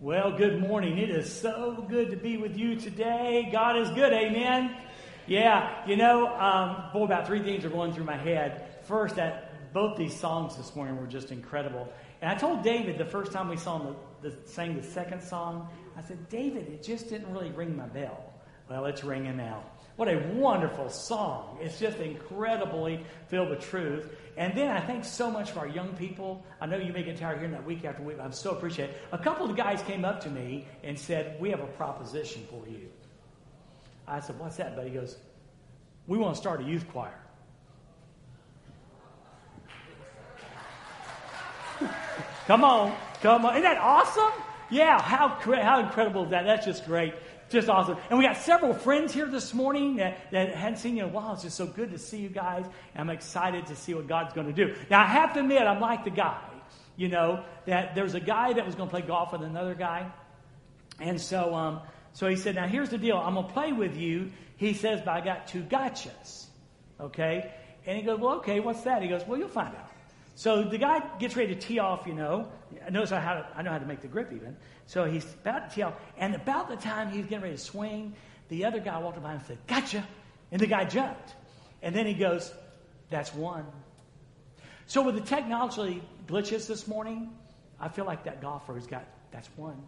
Well, good morning. It is so good to be with you today. God is good, amen. Yeah, you know, um, boy, about three things are going through my head. First, that both these songs this morning were just incredible. And I told David the first time we saw him the, the, sang the second song, I said, David, it just didn't really ring my bell. Well, it's ringing now. What a wonderful song. It's just incredibly filled with truth. And then I thank so much for our young people. I know you may get tired hearing that week after week. I'm so appreciative. A couple of guys came up to me and said, We have a proposition for you. I said, What's that, buddy? He goes, We want to start a youth choir. come on, come on. Isn't that awesome? Yeah, how, how incredible is that? That's just great just awesome. And we got several friends here this morning that, that hadn't seen you in a while. It's just so good to see you guys. And I'm excited to see what God's going to do. Now, I have to admit, I'm like the guy, you know, that there's a guy that was going to play golf with another guy. And so, um, so he said, Now, here's the deal. I'm going to play with you. He says, But I got two gotchas. Okay? And he goes, Well, okay, what's that? He goes, Well, you'll find out. So the guy gets ready to tee off, you know. Notice how I know how to make the grip even. So he's about to tee off. And about the time he's getting ready to swing, the other guy walked by and said, Gotcha. And the guy jumped. And then he goes, That's one. So with the technology glitches this morning, I feel like that golfer has got, That's one.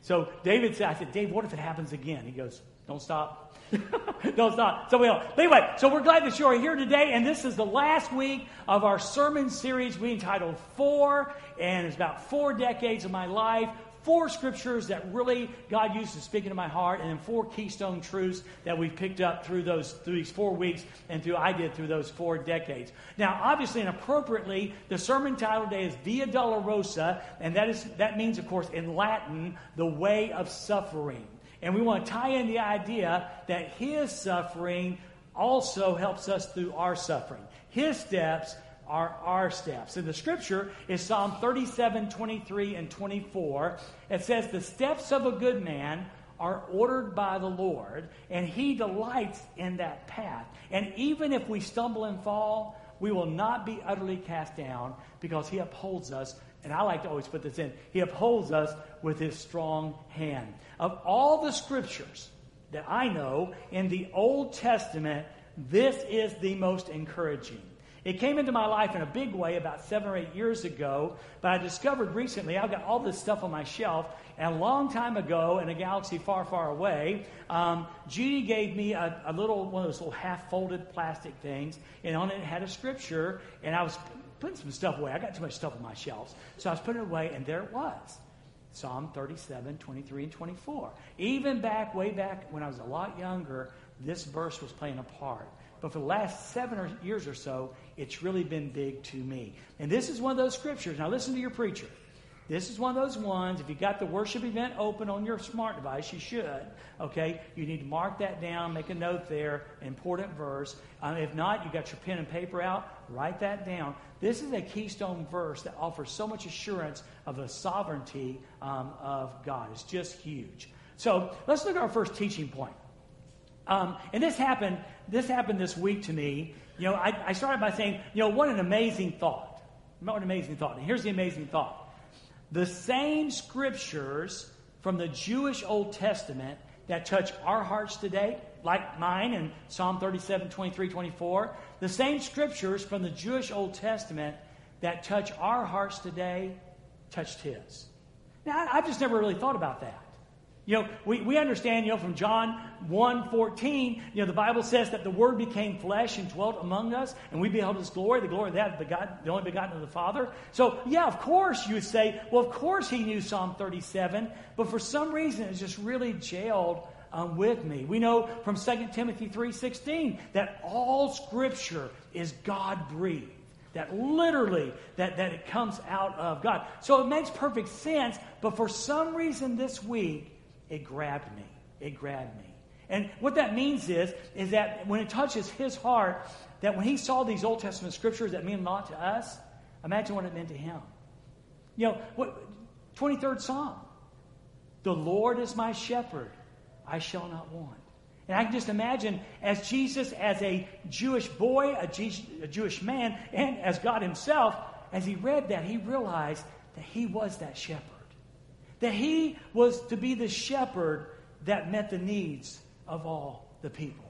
So David said, I said, Dave, what if it happens again? He goes, Don't stop. Don't stop. So we will. Anyway, so we're glad that you are here today, and this is the last week of our sermon series we entitled Four, and it's about four decades of my life, four scriptures that really God used to speak into my heart, and then four keystone truths that we've picked up through those through these four weeks and through I did through those four decades. Now, obviously and appropriately, the sermon title today is Via Dolorosa, and that is that means, of course, in Latin, the way of suffering. And we want to tie in the idea that his suffering also helps us through our suffering. His steps are our steps. And the scripture is Psalm 37, 23, and 24. It says, The steps of a good man are ordered by the Lord, and he delights in that path. And even if we stumble and fall, we will not be utterly cast down because he upholds us and I like to always put this in, he upholds us with his strong hand. Of all the scriptures that I know in the Old Testament, this is the most encouraging. It came into my life in a big way about seven or eight years ago, but I discovered recently I've got all this stuff on my shelf, and a long time ago in a galaxy far, far away, um, Judy gave me a, a little one of those little half folded plastic things, and on it had a scripture, and I was putting some stuff away. I got too much stuff on my shelves. So I was putting it away, and there it was. Psalm 37, 23, and 24. Even back, way back when I was a lot younger, this verse was playing a part. But for the last seven or years or so, it's really been big to me. And this is one of those scriptures. Now listen to your preacher. This is one of those ones, if you got the worship event open on your smart device, you should. Okay? You need to mark that down, make a note there, important verse. Um, if not, you got your pen and paper out, write that down. This is a keystone verse that offers so much assurance of the sovereignty um, of God. It's just huge. So let's look at our first teaching point. Um, and this happened. This happened this week to me. You know, I, I started by saying, you know, what an amazing thought. What an amazing thought. And here's the amazing thought the same scriptures from the Jewish Old Testament that touch our hearts today, like mine in Psalm 37, 23, 24, the same scriptures from the Jewish Old Testament that touch our hearts today touched his. Now, I've just never really thought about that. You know, we, we understand, you know, from John 1 14, you know, the Bible says that the Word became flesh and dwelt among us, and we beheld His glory, the glory of that begotten, the only begotten of the Father. So, yeah, of course you would say, well, of course he knew Psalm 37, but for some reason it's just really jailed um, with me. We know from 2 Timothy 3.16 that all Scripture is God-breathed that literally that, that it comes out of god so it makes perfect sense but for some reason this week it grabbed me. It grabbed me. And what that means is, is that when it touches his heart, that when he saw these Old Testament scriptures that mean a lot to us, imagine what it meant to him. You know, what 23rd Psalm. The Lord is my shepherd, I shall not want. And I can just imagine as Jesus, as a Jewish boy, a, G- a Jewish man, and as God Himself, as he read that, he realized that he was that shepherd that he was to be the shepherd that met the needs of all the people.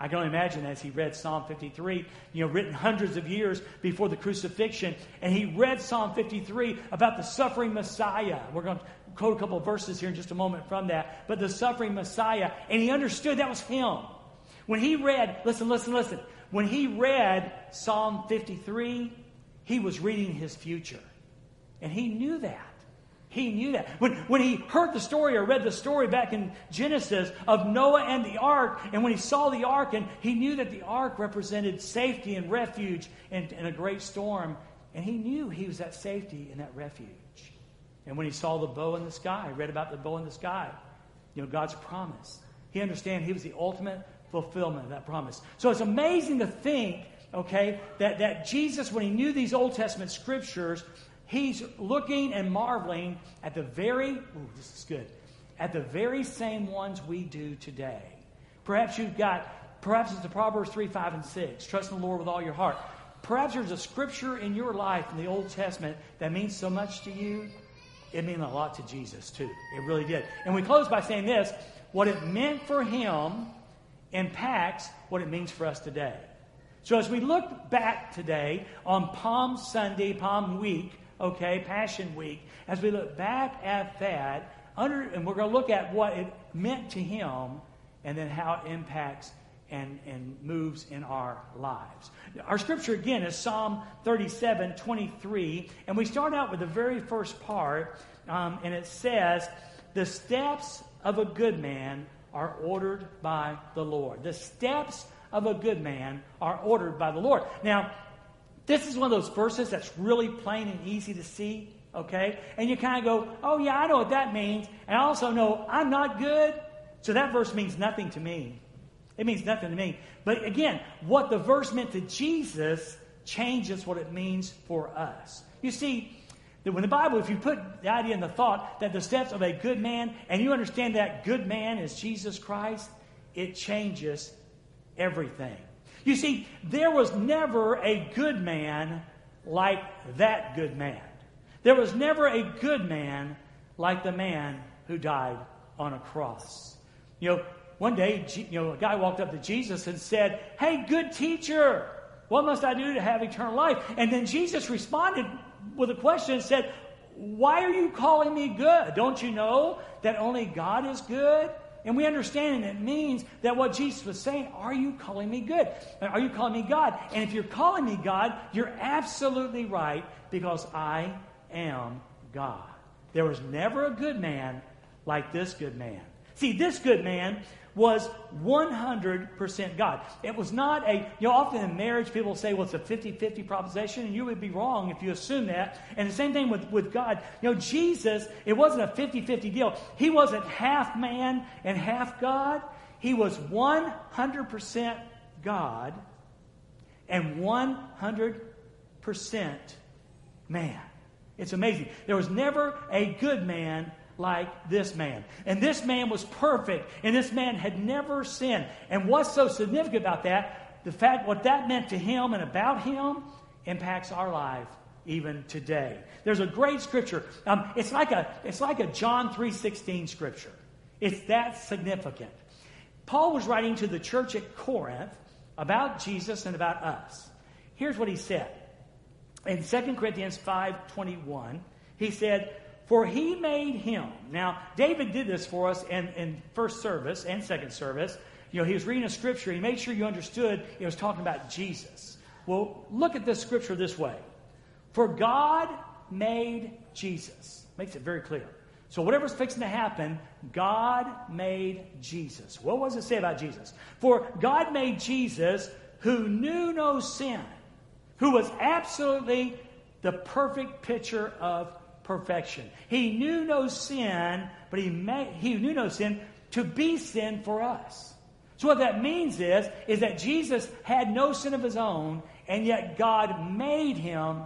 I can only imagine as he read Psalm 53, you know, written hundreds of years before the crucifixion, and he read Psalm 53 about the suffering Messiah. We're going to quote a couple verses here in just a moment from that, but the suffering Messiah, and he understood that was him. When he read, listen, listen, listen, when he read Psalm 53, he was reading his future. And he knew that. He knew that. When, when he heard the story or read the story back in Genesis of Noah and the ark, and when he saw the ark, and he knew that the ark represented safety and refuge in, in a great storm, and he knew he was that safety and that refuge. And when he saw the bow in the sky, read about the bow in the sky, you know, God's promise. He understood he was the ultimate fulfillment of that promise. So it's amazing to think, okay, that, that Jesus, when he knew these Old Testament scriptures, he's looking and marveling at the very, ooh, this is good, at the very same ones we do today. Perhaps you've got, perhaps it's the Proverbs 3, 5, and 6. Trust in the Lord with all your heart. Perhaps there's a scripture in your life in the Old Testament that means so much to you. It meant a lot to Jesus, too. It really did. And we close by saying this what it meant for him impacts what it means for us today. So as we look back today on Palm Sunday, Palm Week, okay, Passion Week, as we look back at that, under, and we're going to look at what it meant to him and then how it impacts and, and moves in our lives. Our scripture again is Psalm 37 23, and we start out with the very first part, um, and it says, The steps of a good man are ordered by the Lord. The steps of a good man are ordered by the Lord. Now, this is one of those verses that's really plain and easy to see, okay? And you kind of go, oh, yeah, I know what that means. And I also know I'm not good. So that verse means nothing to me. It means nothing to me. But again, what the verse meant to Jesus changes what it means for us. You see, that when the Bible, if you put the idea in the thought that the steps of a good man, and you understand that good man is Jesus Christ, it changes everything. You see, there was never a good man like that good man. There was never a good man like the man who died on a cross. You know, one day, you know, a guy walked up to Jesus and said, Hey, good teacher, what must I do to have eternal life? And then Jesus responded with a question and said, Why are you calling me good? Don't you know that only God is good? And we understand, and it means that what Jesus was saying, are you calling me good? Are you calling me God? And if you're calling me God, you're absolutely right because I am God. There was never a good man like this good man. See, this good man was 100% God. It was not a, you know, often in marriage people say, well, it's a 50 50 proposition, and you would be wrong if you assume that. And the same thing with, with God. You know, Jesus, it wasn't a 50 50 deal. He wasn't half man and half God. He was 100% God and 100% man. It's amazing. There was never a good man like this man. And this man was perfect, and this man had never sinned. And what's so significant about that? The fact what that meant to him and about him impacts our life even today. There's a great scripture. Um, it's like a it's like a John 3:16 scripture. It's that significant. Paul was writing to the church at Corinth about Jesus and about us. Here's what he said. In 2 Corinthians 5:21, he said, for he made him. Now, David did this for us in, in first service and second service. You know, he was reading a scripture. He made sure you understood it was talking about Jesus. Well, look at this scripture this way. For God made Jesus. Makes it very clear. So whatever's fixing to happen, God made Jesus. What does it say about Jesus? For God made Jesus who knew no sin, who was absolutely the perfect picture of perfection. He knew no sin, but he, made, he knew no sin to be sin for us. So what that means is, is that Jesus had no sin of his own, and yet God made him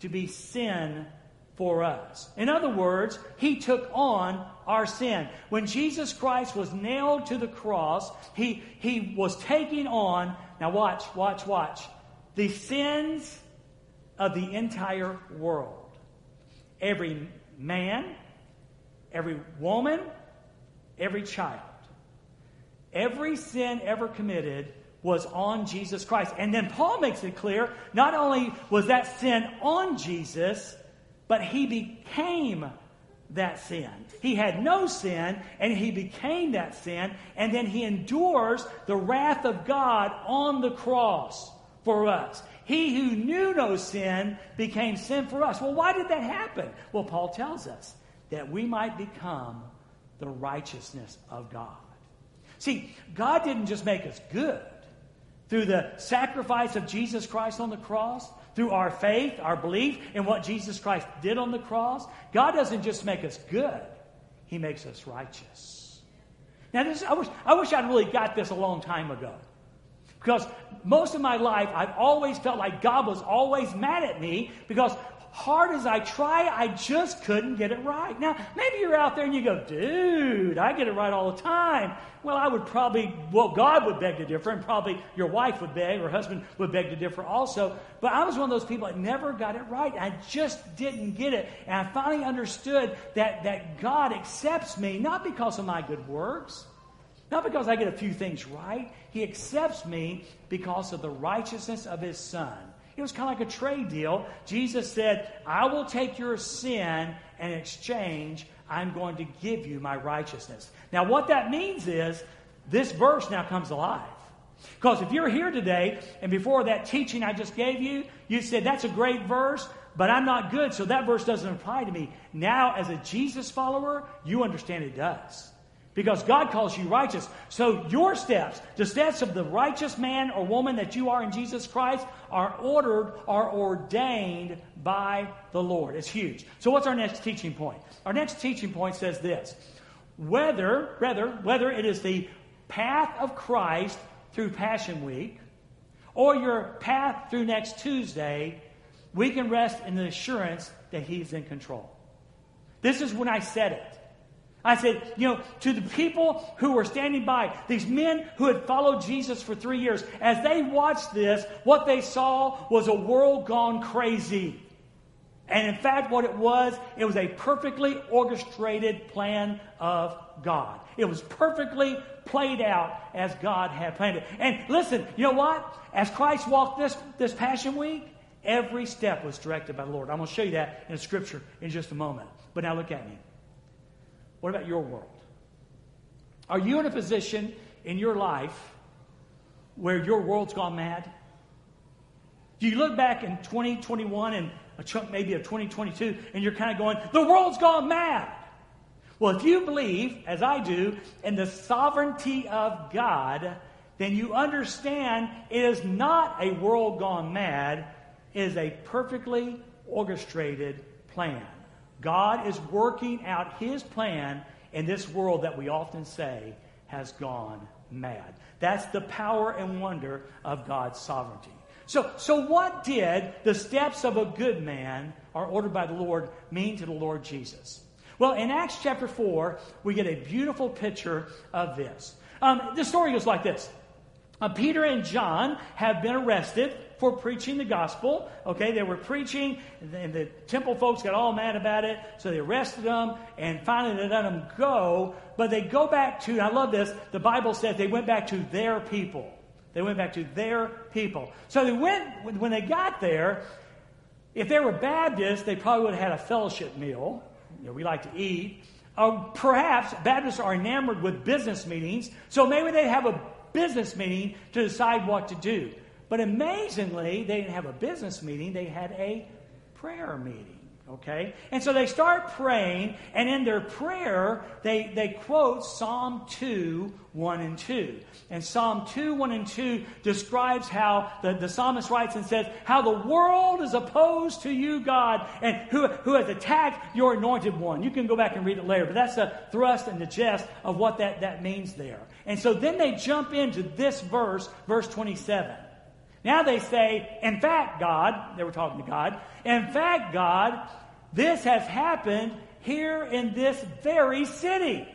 to be sin for us. In other words, he took on our sin. When Jesus Christ was nailed to the cross, he, he was taking on, now watch, watch, watch, the sins of the entire world every man, every woman, every child. Every sin ever committed was on Jesus Christ. And then Paul makes it clear not only was that sin on Jesus, but he became that sin. He had no sin, and he became that sin, and then he endures the wrath of God on the cross for us. He who knew no sin became sin for us. Well, why did that happen? Well, Paul tells us that we might become the righteousness of God. See, God didn't just make us good through the sacrifice of Jesus Christ on the cross, through our faith, our belief in what Jesus Christ did on the cross. God doesn't just make us good, He makes us righteous. Now, this, I, wish, I wish I'd really got this a long time ago. Because most of my life, I've always felt like God was always mad at me because hard as I try, I just couldn't get it right. Now, maybe you're out there and you go, dude, I get it right all the time. Well, I would probably, well, God would beg to differ, and probably your wife would beg, or husband would beg to differ also. But I was one of those people that never got it right. I just didn't get it. And I finally understood that, that God accepts me, not because of my good works, not because I get a few things right. He accepts me because of the righteousness of His Son. It was kind of like a trade deal. Jesus said, I will take your sin and exchange, I'm going to give you my righteousness. Now, what that means is this verse now comes alive. Because if you're here today and before that teaching I just gave you, you said, That's a great verse, but I'm not good, so that verse doesn't apply to me. Now, as a Jesus follower, you understand it does because God calls you righteous. So your steps, the steps of the righteous man or woman that you are in Jesus Christ, are ordered, are ordained by the Lord. It's huge. So what's our next teaching point? Our next teaching point says this. Whether, rather, whether it is the path of Christ through Passion Week or your path through next Tuesday, we can rest in the assurance that He's in control. This is when I said it. I said, you know, to the people who were standing by, these men who had followed Jesus for three years, as they watched this, what they saw was a world gone crazy. And in fact, what it was, it was a perfectly orchestrated plan of God. It was perfectly played out as God had planned it. And listen, you know what? As Christ walked this, this Passion Week, every step was directed by the Lord. I'm going to show you that in scripture in just a moment. But now look at me. What about your world? Are you in a position in your life where your world's gone mad? Do you look back in 2021 and a chunk maybe of 2022 and you're kind of going, the world's gone mad? Well, if you believe, as I do, in the sovereignty of God, then you understand it is not a world gone mad, it is a perfectly orchestrated plan. God is working out his plan in this world that we often say has gone mad. That's the power and wonder of God's sovereignty. So, so what did the steps of a good man are ordered by the Lord mean to the Lord Jesus? Well, in Acts chapter 4, we get a beautiful picture of this. Um, the story goes like this uh, Peter and John have been arrested for preaching the gospel. Okay, they were preaching, and the temple folks got all mad about it, so they arrested them, and finally they let them go. But they go back to, I love this, the Bible says they went back to their people. They went back to their people. So they went, when they got there, if they were Baptists, they probably would have had a fellowship meal. You know, we like to eat. Uh, perhaps Baptists are enamored with business meetings, so maybe they have a business meeting to decide what to do. But amazingly, they didn't have a business meeting, they had a prayer meeting. Okay? And so they start praying, and in their prayer, they, they quote Psalm 2, 1 and 2. And Psalm 2, 1 and 2 describes how the, the psalmist writes and says, How the world is opposed to you, God, and who, who has attacked your anointed one. You can go back and read it later, but that's the thrust and the gist of what that, that means there. And so then they jump into this verse, verse 27. Now they say, in fact, God, they were talking to God, in fact, God, this has happened here in this very city.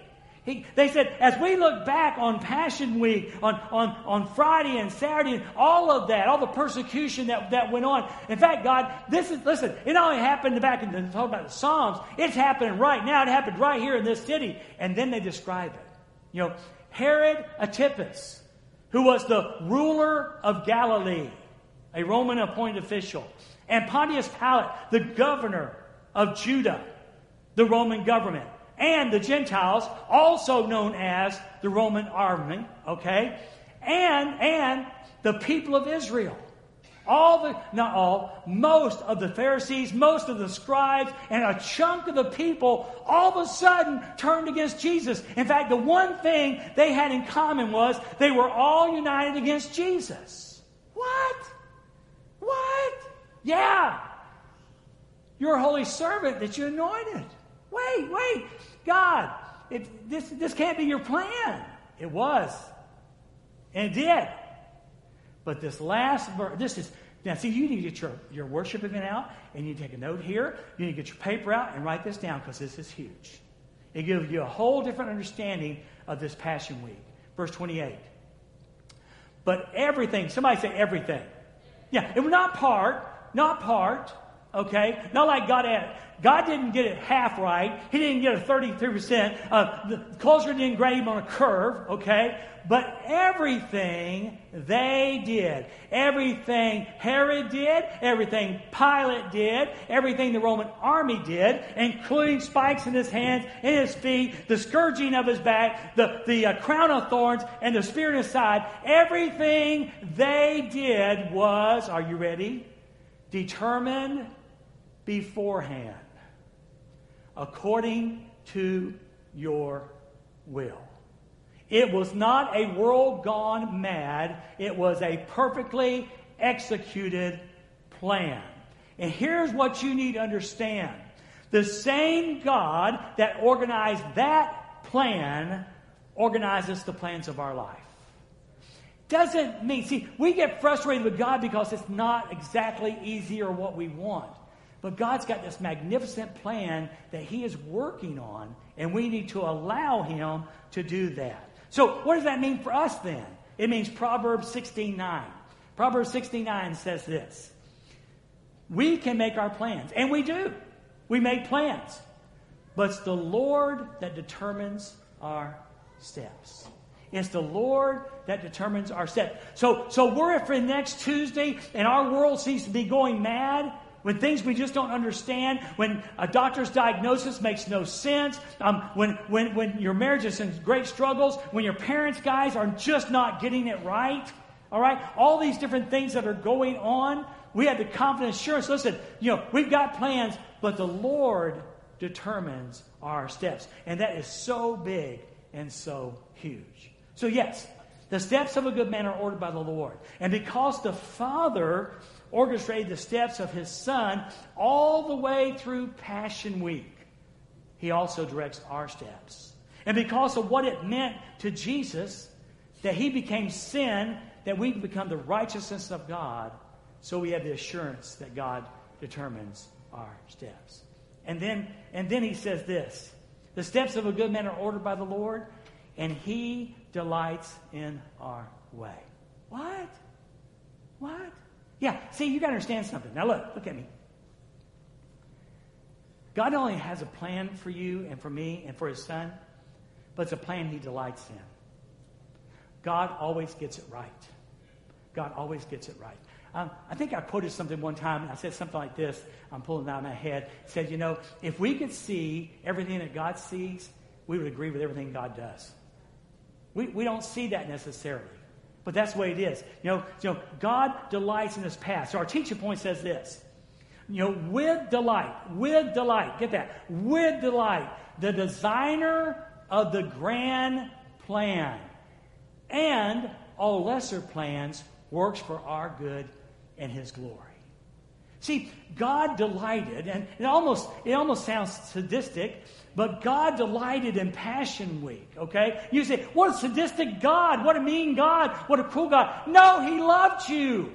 He, they said, as we look back on Passion Week, on, on, on Friday and Saturday, and all of that, all the persecution that, that went on. In fact, God, this is, listen, it only happened back in the, talk about the Psalms, it's happening right now. It happened right here in this city. And then they describe it. You know, Herod Antipas, who was the ruler of Galilee, a Roman appointed official, and Pontius Pilate, the governor of Judah, the Roman government and the Gentiles, also known as the Roman army, okay? And, and the people of Israel. All the, not all, most of the Pharisees, most of the scribes, and a chunk of the people all of a sudden turned against Jesus. In fact, the one thing they had in common was they were all united against Jesus. What? What? Yeah. You're a holy servant that you anointed. Wait, wait. God, it, this, this can't be your plan. It was. And it did. But this last verse, this is, now see, you need to get your, your worship event out and you need to take a note here. You need to get your paper out and write this down because this is huge. It gives you a whole different understanding of this Passion Week. Verse 28. But everything, somebody say everything. Yeah, it not part, not part, okay? Not like God had, God didn't get it half right. He didn't get a 33%. Uh, the culture didn't on a curve, okay? But everything they did, everything Herod did, everything Pilate did, everything the Roman army did, including spikes in his hands, in his feet, the scourging of his back, the, the uh, crown of thorns, and the spear in his side, everything they did was, are you ready? Determined beforehand according to your will. It was not a world gone mad, it was a perfectly executed plan. And here's what you need to understand the same God that organized that plan organizes the plans of our life. Doesn't mean, see, we get frustrated with God because it's not exactly easy or what we want. But God's got this magnificent plan that He is working on, and we need to allow Him to do that. So, what does that mean for us then? It means Proverbs 16:9. Proverbs 16:9 says this. We can make our plans, and we do. We make plans. But it's the Lord that determines our steps. It's the Lord that determines our steps. So, so we're if for next Tuesday, and our world seems to be going mad when things we just don't understand, when a doctor's diagnosis makes no sense, um, when, when, when your marriage is in great struggles, when your parents, guys, are just not getting it right, all right? All these different things that are going on, we have the confident assurance listen, you know, we've got plans, but the Lord determines our steps. And that is so big and so huge. So, yes, the steps of a good man are ordered by the Lord. And because the Father orchestrated the steps of his son all the way through Passion Week. He also directs our steps. And because of what it meant to Jesus, that he became sin, that we can become the righteousness of God, so we have the assurance that God determines our steps. And then, and then he says this The steps of a good man are ordered by the Lord, and he delights in our way. What? What? Yeah, see, you got to understand something. Now, look, look at me. God only has a plan for you and for me and for his son, but it's a plan he delights in. God always gets it right. God always gets it right. Um, I think I quoted something one time, and I said something like this. I'm pulling it out of my head. Said, you know, if we could see everything that God sees, we would agree with everything God does. We, we don't see that necessarily. But that's the way it is. You know, you know, God delights in his path. So our teaching point says this. You know, with delight, with delight, get that, with delight, the designer of the grand plan and all lesser plans works for our good and his glory. See, God delighted, and it almost, it almost sounds sadistic, but God delighted in Passion Week, okay? You say, what a sadistic God, what a mean God, what a cruel God. No, He loved you.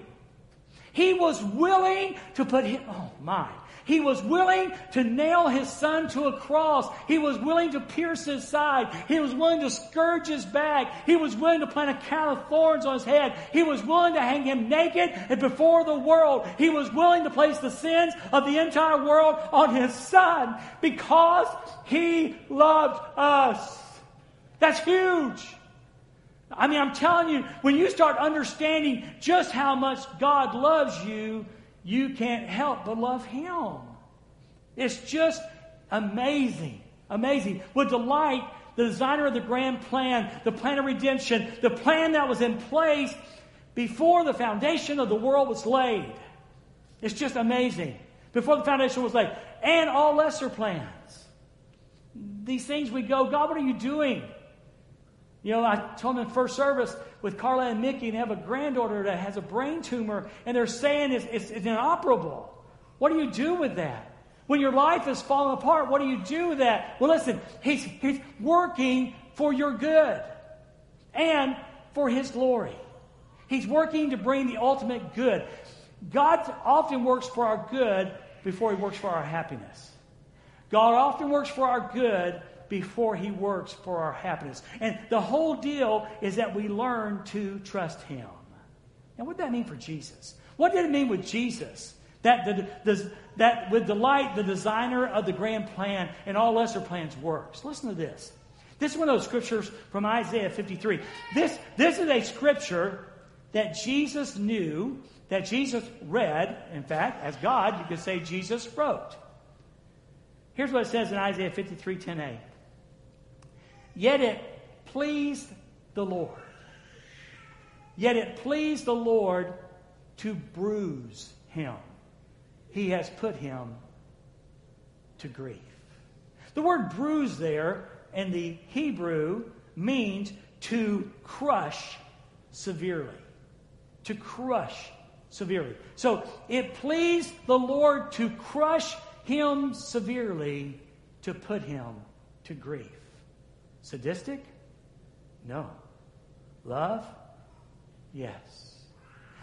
He was willing to put him, oh my, He was willing to nail his son to a cross. He was willing to pierce his side. He was willing to scourge his back. He was willing to plant a crown of thorns on his head. He was willing to hang him naked and before the world. He was willing to place the sins of the entire world on his son because he loved us. That's huge. I mean, I'm telling you, when you start understanding just how much God loves you, you can't help but love Him. It's just amazing. Amazing. With delight, the designer of the grand plan, the plan of redemption, the plan that was in place before the foundation of the world was laid. It's just amazing. Before the foundation was laid. And all lesser plans. These things we go, God, what are you doing? You know, I told them in first service with Carla and Mickey, and they have a granddaughter that has a brain tumor, and they're saying it's, it's, it's inoperable. What do you do with that? When your life is falling apart, what do you do with that? Well, listen, he's, he's working for your good and for his glory. He's working to bring the ultimate good. God often works for our good before he works for our happiness. God often works for our good before He works for our happiness. And the whole deal is that we learn to trust Him. Now, what did that mean for Jesus? What did it mean with Jesus? That, the, the, that with delight, the designer of the grand plan and all lesser plans works. Listen to this. This is one of those scriptures from Isaiah 53. This, this is a scripture that Jesus knew, that Jesus read. In fact, as God, you could say Jesus wrote. Here's what it says in Isaiah 53 10a. Yet it pleased the Lord. Yet it pleased the Lord to bruise him. He has put him to grief. The word bruise there in the Hebrew means to crush severely. To crush severely. So it pleased the Lord to crush him severely to put him to grief. Sadistic? No. Love? Yes.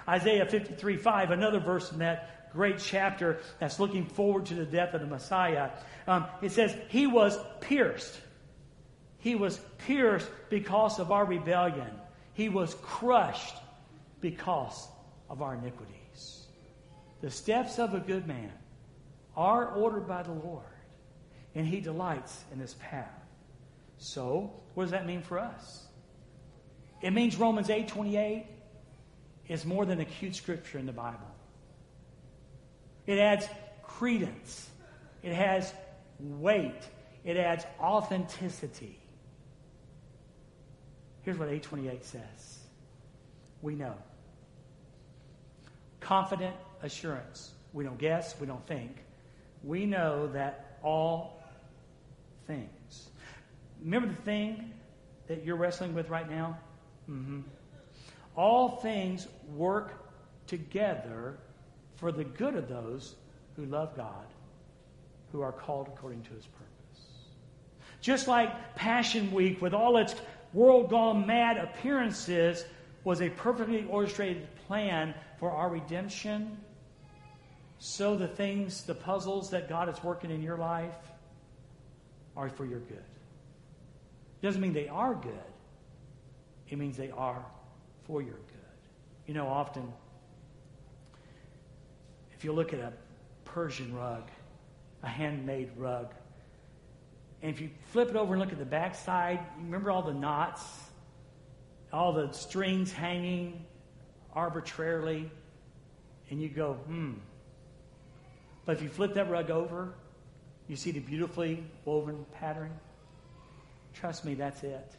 Isaiah 53 5, another verse in that great chapter that's looking forward to the death of the Messiah. Um, it says, He was pierced. He was pierced because of our rebellion. He was crushed because of our iniquities. The steps of a good man are ordered by the Lord, and He delights in His path. So, what does that mean for us? It means Romans 8 28 is more than a cute scripture in the Bible. It adds credence, it has weight, it adds authenticity. Here's what 828 says We know. Confident assurance. We don't guess, we don't think. We know that all things Remember the thing that you're wrestling with right now? Mm-hmm. All things work together for the good of those who love God, who are called according to his purpose. Just like Passion Week, with all its world gone mad appearances, was a perfectly orchestrated plan for our redemption, so the things, the puzzles that God is working in your life are for your good. Doesn't mean they are good. It means they are for your good. You know, often, if you look at a Persian rug, a handmade rug, and if you flip it over and look at the backside, you remember all the knots, all the strings hanging arbitrarily, and you go, hmm. But if you flip that rug over, you see the beautifully woven pattern. Trust me, that's it.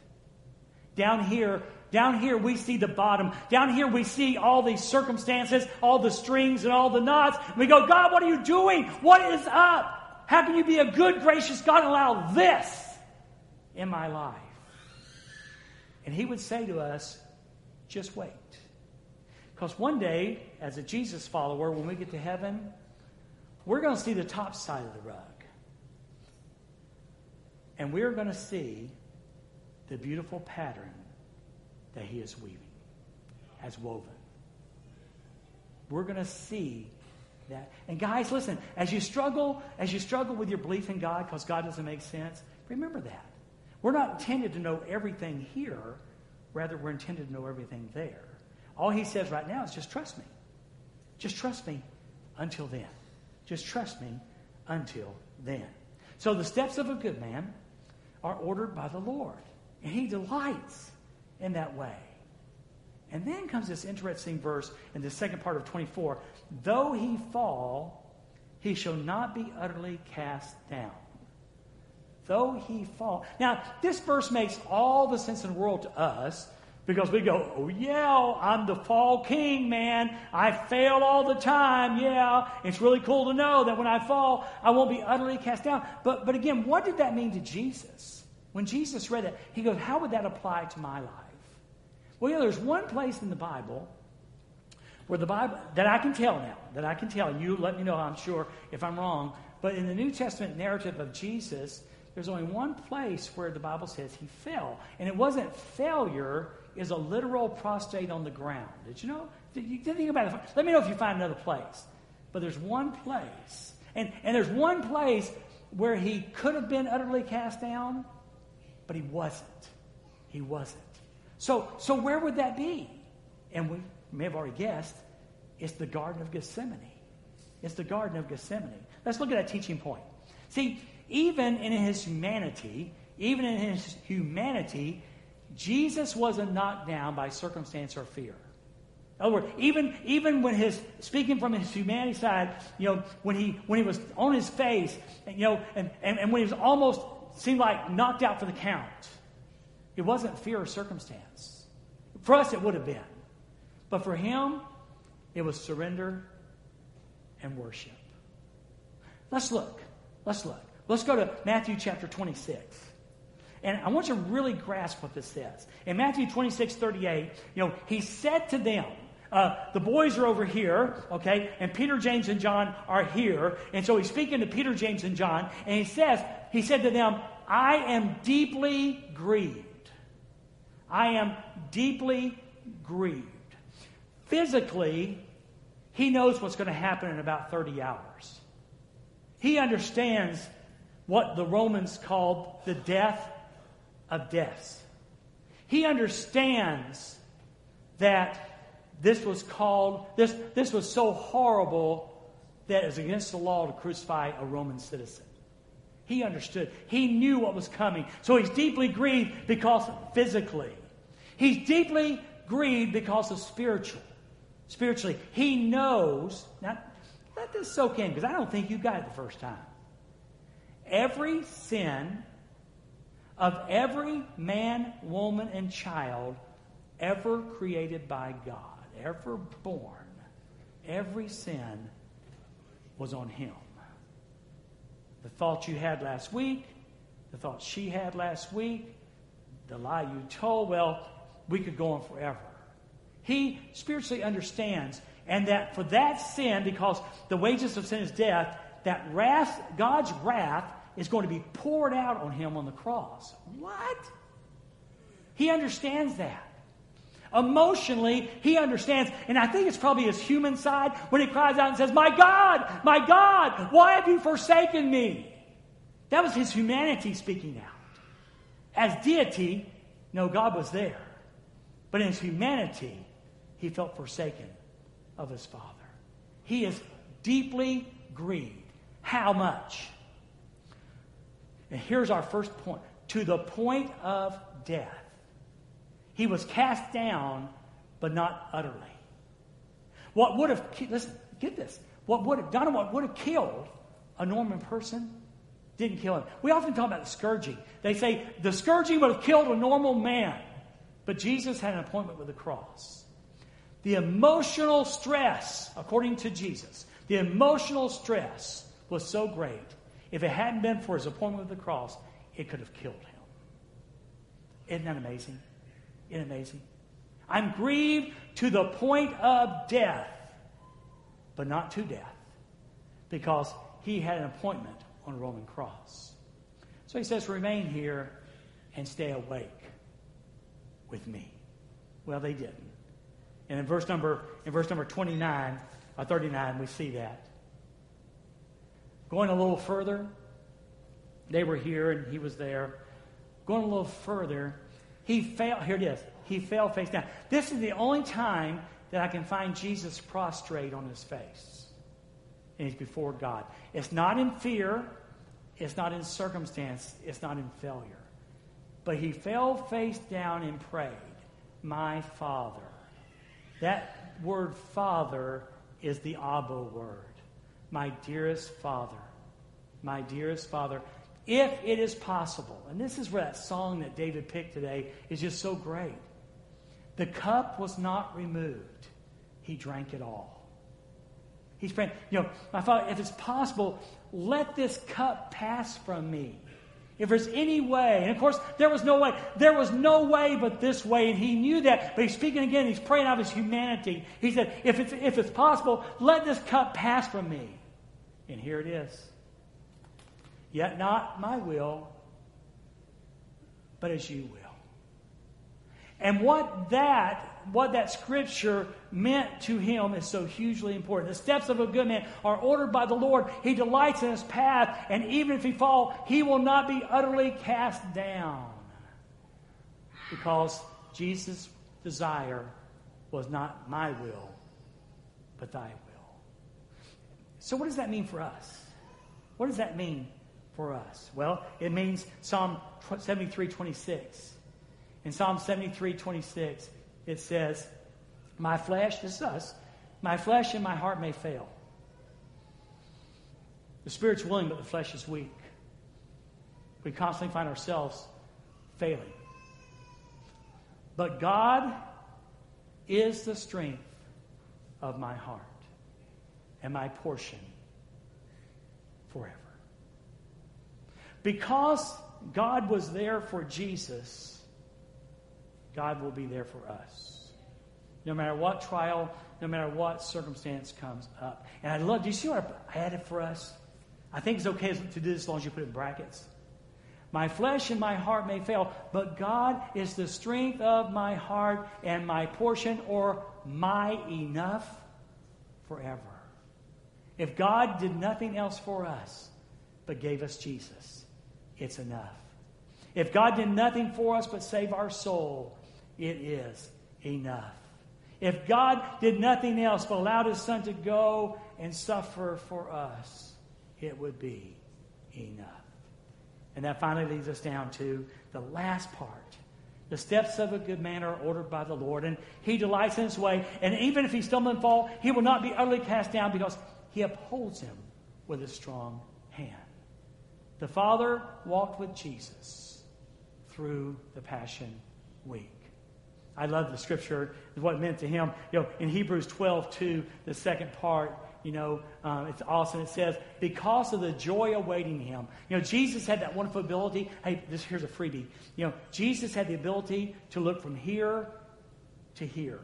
Down here, down here we see the bottom. Down here we see all these circumstances, all the strings and all the knots. And we go, God, what are you doing? What is up? How can you be a good, gracious God and allow this in my life? And he would say to us, just wait. Because one day, as a Jesus follower, when we get to heaven, we're going to see the top side of the rug. And we're going to see the beautiful pattern that he is weaving, has woven. We're going to see that. And guys, listen, as you struggle, as you struggle with your belief in God because God doesn't make sense, remember that. We're not intended to know everything here, rather, we're intended to know everything there. All he says right now is just trust me. Just trust me until then. Just trust me until then. So the steps of a good man are ordered by the Lord, and he delights in that way. And then comes this interesting verse in the second part of 24 though he fall, he shall not be utterly cast down. Though he fall. Now, this verse makes all the sense in the world to us because we go, oh, yeah, I'm the fall king, man. I fail all the time. Yeah, it's really cool to know that when I fall, I won't be utterly cast down. But, but again, what did that mean to Jesus? When Jesus read that, he goes, how would that apply to my life? Well, yeah, there's one place in the Bible where the Bible, that I can tell now, that I can tell, you let me know, I'm sure, if I'm wrong, but in the New Testament narrative of Jesus, there's only one place where the Bible says he fell. And it wasn't failure, is a literal prostrate on the ground. Did you know? Did you think about it? Let me know if you find another place. But there's one place. And, and there's one place where he could have been utterly cast down, but he wasn't. He wasn't. So, so where would that be? And we may have already guessed, it's the Garden of Gethsemane. It's the Garden of Gethsemane. Let's look at that teaching point. See, even in his humanity, even in his humanity, Jesus wasn't knocked down by circumstance or fear. In other words, even, even when his speaking from his humanity side, you know, when he when he was on his face, you know, and, and, and when he was almost seemed like knocked out for the count, it wasn't fear or circumstance. For us, it would have been. But for him, it was surrender and worship. Let's look. Let's look. Let's go to Matthew chapter 26. And I want you to really grasp what this says. In Matthew 26, 38, you know, he said to them, uh, the boys are over here, okay, and Peter, James, and John are here. And so he's speaking to Peter, James, and John, and he says, he said to them, I am deeply grieved. I am deeply grieved. Physically, he knows what's going to happen in about 30 hours. He understands what the Romans called the death of deaths. He understands that this was called, this, this was so horrible that it was against the law to crucify a Roman citizen. He understood. He knew what was coming. So he's deeply grieved because physically. He's deeply grieved because of spiritual. Spiritually. He knows. Now, let this soak in because I don't think you got it the first time. Every sin of every man, woman, and child ever created by God, ever born, every sin was on him. The thought you had last week, the thought she had last week, the lie you told, well, we could go on forever. He spiritually understands, and that for that sin, because the wages of sin is death, that wrath, God's wrath, is going to be poured out on him on the cross. What? He understands that. Emotionally, he understands, and I think it's probably his human side when he cries out and says, My God, my God, why have you forsaken me? That was his humanity speaking out. As deity, no, God was there. But in his humanity, he felt forsaken of his father. He is deeply grieved. How much? And here's our first point to the point of death. He was cast down, but not utterly. What would have, listen, get this. What would have done, what would have killed a Norman person didn't kill him. We often talk about the scourging. They say the scourging would have killed a normal man, but Jesus had an appointment with the cross. The emotional stress, according to Jesus, the emotional stress was so great if it hadn't been for his appointment with the cross, it could have killed him. Isn't that amazing? Isn't amazing? I'm grieved to the point of death, but not to death, because he had an appointment on a Roman cross. So he says, Remain here and stay awake with me. Well, they didn't. And in verse number, in verse number 29 or 39, we see that. Going a little further, they were here and he was there. Going a little further, he fell. Here it is. He fell face down. This is the only time that I can find Jesus prostrate on his face. And he's before God. It's not in fear, it's not in circumstance, it's not in failure. But he fell face down and prayed, My Father. That word Father is the Abba word. My dearest Father. My dearest Father. If it is possible, and this is where that song that David picked today is just so great. The cup was not removed, he drank it all. He's praying, you know, my Father, if it's possible, let this cup pass from me. If there's any way, and of course, there was no way. There was no way but this way, and he knew that. But he's speaking again, he's praying out of his humanity. He said, if it's, if it's possible, let this cup pass from me. And here it is. Yet not my will, but as you will. And what that what that scripture meant to him is so hugely important. The steps of a good man are ordered by the Lord. He delights in his path, and even if he fall, he will not be utterly cast down. Because Jesus' desire was not my will, but thy will. So, what does that mean for us? What does that mean for us? Well, it means Psalm 73 26. In Psalm 73 26, it says, My flesh, this is us, my flesh and my heart may fail. The spirit's willing, but the flesh is weak. We constantly find ourselves failing. But God is the strength of my heart and my portion forever. Because God was there for Jesus God will be there for us. No matter what trial, no matter what circumstance comes up. And I love, do you see what I added for us? I think it's okay to do this as long as you put it in brackets. My flesh and my heart may fail, but God is the strength of my heart and my portion or my enough forever. If God did nothing else for us but gave us Jesus, it's enough. If God did nothing for us but save our soul, it is enough. If God did nothing else but allowed his son to go and suffer for us, it would be enough. And that finally leads us down to the last part. The steps of a good man are ordered by the Lord, and he delights in his way. And even if he stumble and fall, he will not be utterly cast down because he upholds him with a strong. The Father walked with Jesus through the Passion Week. I love the scripture, what it meant to him. You know, in Hebrews 12, 2, the second part, you know, um, it's awesome. It says, because of the joy awaiting him. You know, Jesus had that wonderful ability. Hey, this here's a freebie. You know, Jesus had the ability to look from here to here.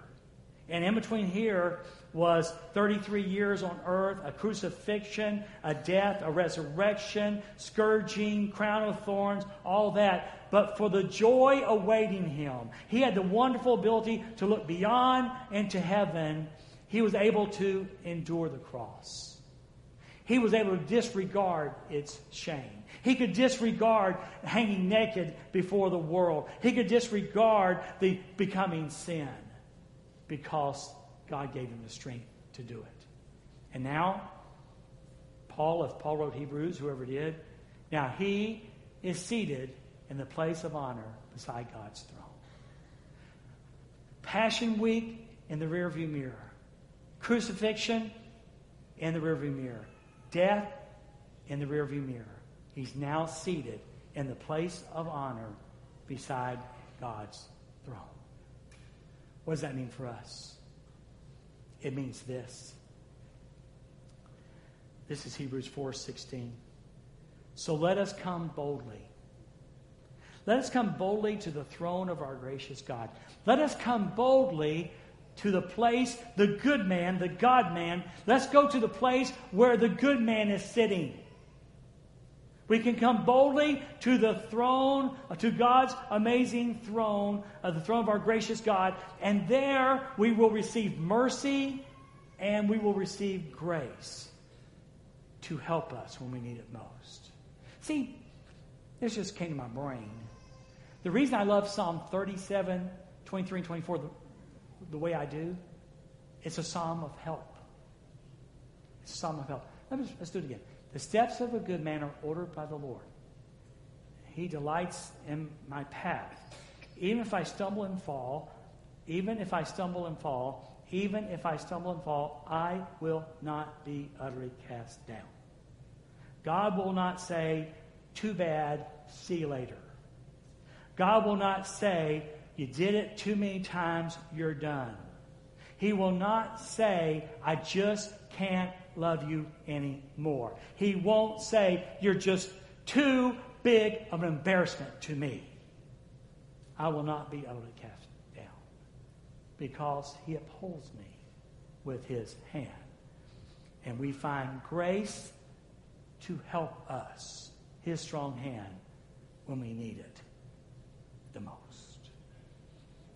And in between here was 33 years on earth, a crucifixion, a death, a resurrection, scourging, crown of thorns, all that but for the joy awaiting him. He had the wonderful ability to look beyond into heaven. He was able to endure the cross. He was able to disregard its shame. He could disregard hanging naked before the world. He could disregard the becoming sin because God gave him the strength to do it. And now, Paul, if Paul wrote Hebrews, whoever did, now he is seated in the place of honor beside God's throne. Passion Week in the rearview mirror. Crucifixion in the rearview mirror. Death in the rearview mirror. He's now seated in the place of honor beside God's throne. What does that mean for us? It means this. This is Hebrews 4:16. So let us come boldly let us come boldly to the throne of our gracious God. Let us come boldly to the place, the good man, the God man. Let's go to the place where the good man is sitting. We can come boldly to the throne, to God's amazing throne, uh, the throne of our gracious God, and there we will receive mercy and we will receive grace. to help us when we need it most. See, this just came to my brain. The reason I love Psalm 37, 23, and 24 the, the way I do, it's a psalm of help. It's a psalm of help. Let let's do it again. The steps of a good man are ordered by the Lord. He delights in my path. Even if I stumble and fall, even if I stumble and fall, even if I stumble and fall, I will not be utterly cast down. God will not say, too bad, see you later. God will not say, you did it too many times, you're done. He will not say, I just can't love you anymore. He won't say, you're just too big of an embarrassment to me. I will not be utterly cast down because he upholds me with his hand. And we find grace to help us, his strong hand, when we need it the most.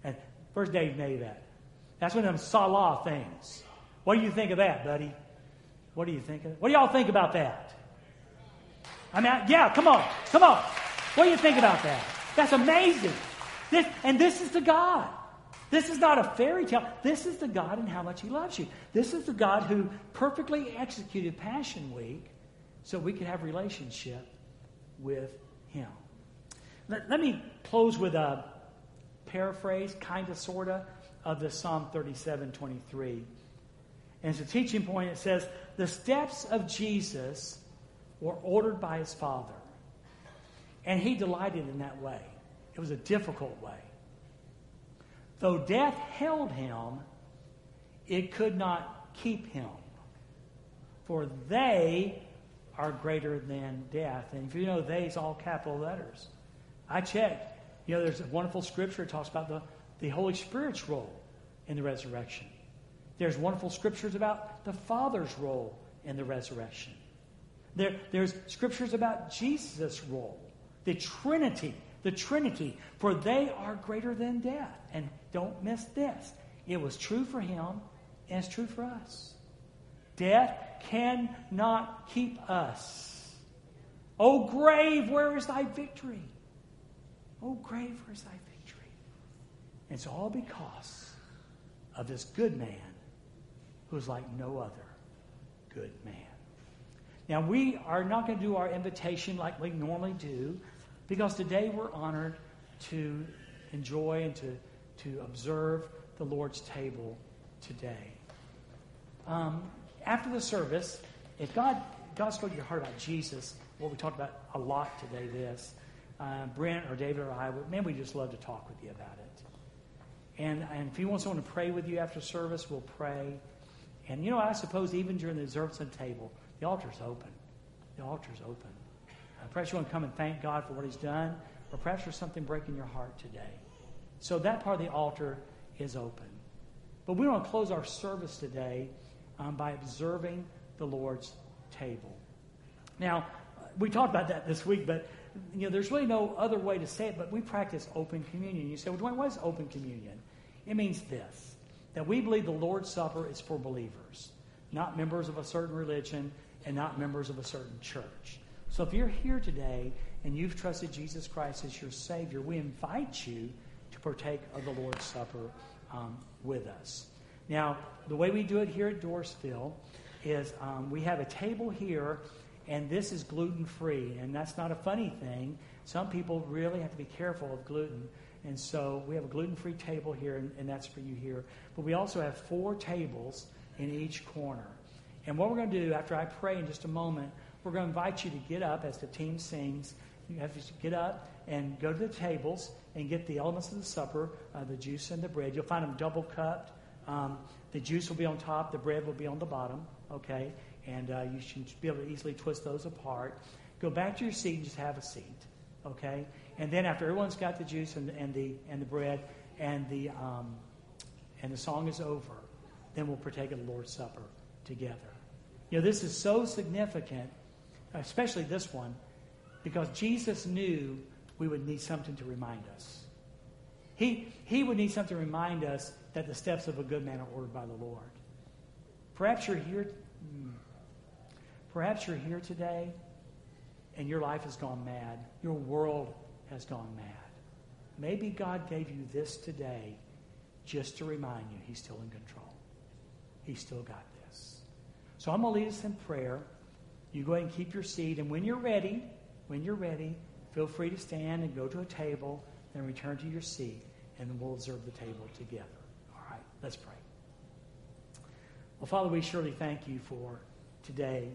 And first Dave made that. That's one of them Selah things. What do you think of that, buddy? What do you think? What do y'all think about that? I mean, yeah, come on, come on. What do you think about that? That's amazing. This, and this is the God. This is not a fairy tale. This is the God and how much He loves you. This is the God who perfectly executed Passion Week so we could have relationship with Him. Let, let me close with a paraphrase, kind of, sort of, of the Psalm 37 23. And it's a teaching point. It says, The steps of Jesus were ordered by his Father. And he delighted in that way. It was a difficult way. Though death held him, it could not keep him. For they are greater than death. And if you know, they is all capital letters. I checked. You know, there's a wonderful scripture that talks about the, the Holy Spirit's role in the resurrection. There's wonderful scriptures about the Father's role in the resurrection. There, there's scriptures about Jesus' role, the Trinity, the Trinity, for they are greater than death. And don't miss this. It was true for him, and it's true for us. Death cannot keep us. O grave, where is thy victory? O grave, where is thy victory? And it's all because of this good man who's like no other good man. Now, we are not going to do our invitation like we normally do because today we're honored to enjoy and to, to observe the Lord's table today. Um, after the service, if God, God spoke to your heart about Jesus, what we talked about a lot today, this, uh, Brent or David or I, man, we just love to talk with you about it. And, and if you want someone to pray with you after service, we'll pray. And you know, I suppose even during the observance of the table, the altar's open. The altar's open. Uh, perhaps you want to come and thank God for what He's done, or perhaps there's something breaking your heart today. So that part of the altar is open. But we want to close our service today um, by observing the Lord's table. Now, we talked about that this week, but you know, there's really no other way to say it, but we practice open communion. You say, well, Dwayne, what is open communion? It means this that we believe the Lord's Supper is for believers, not members of a certain religion and not members of a certain church. So if you're here today and you've trusted Jesus Christ as your Savior, we invite you to partake of the Lord's Supper um, with us. Now, the way we do it here at Dorsville is um, we have a table here, and this is gluten free. And that's not a funny thing. Some people really have to be careful of gluten. And so we have a gluten free table here, and, and that's for you here. But we also have four tables in each corner. And what we're going to do after I pray in just a moment, we're going to invite you to get up as the team sings. You have to get up and go to the tables and get the elements of the supper, uh, the juice and the bread. You'll find them double cupped. Um, the juice will be on top, the bread will be on the bottom, okay? And uh, you should be able to easily twist those apart. Go back to your seat and just have a seat, okay? And then after everyone's got the juice and, and the and the bread and the um, and the song is over, then we'll partake of the Lord's Supper together. You know, this is so significant, especially this one, because Jesus knew we would need something to remind us. He, he would need something to remind us that the steps of a good man are ordered by the Lord. Perhaps you're here. Hmm, Perhaps you're here today and your life has gone mad. Your world has gone mad. Maybe God gave you this today just to remind you He's still in control. He's still got this. So I'm going to lead us in prayer. You go ahead and keep your seat. And when you're ready, when you're ready, feel free to stand and go to a table, then return to your seat, and we'll observe the table together. All right, let's pray. Well, Father, we surely thank you for today.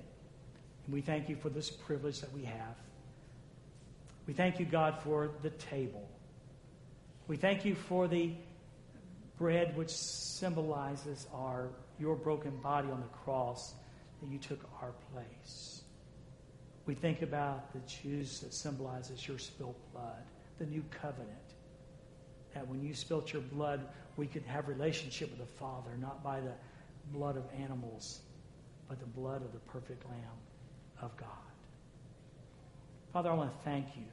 And we thank you for this privilege that we have. We thank you, God, for the table. We thank you for the bread which symbolizes our your broken body on the cross that you took our place. We think about the juice that symbolizes your spilled blood, the new covenant. That when you spilt your blood, we could have relationship with the Father, not by the blood of animals, but the blood of the perfect Lamb of God. Father, I want to thank you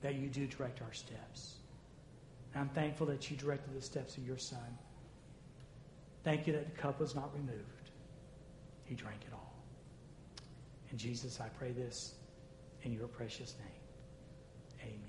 that you do direct our steps. And I'm thankful that you directed the steps of your Son. Thank you that the cup was not removed. He drank it all. And Jesus, I pray this in your precious name. Amen.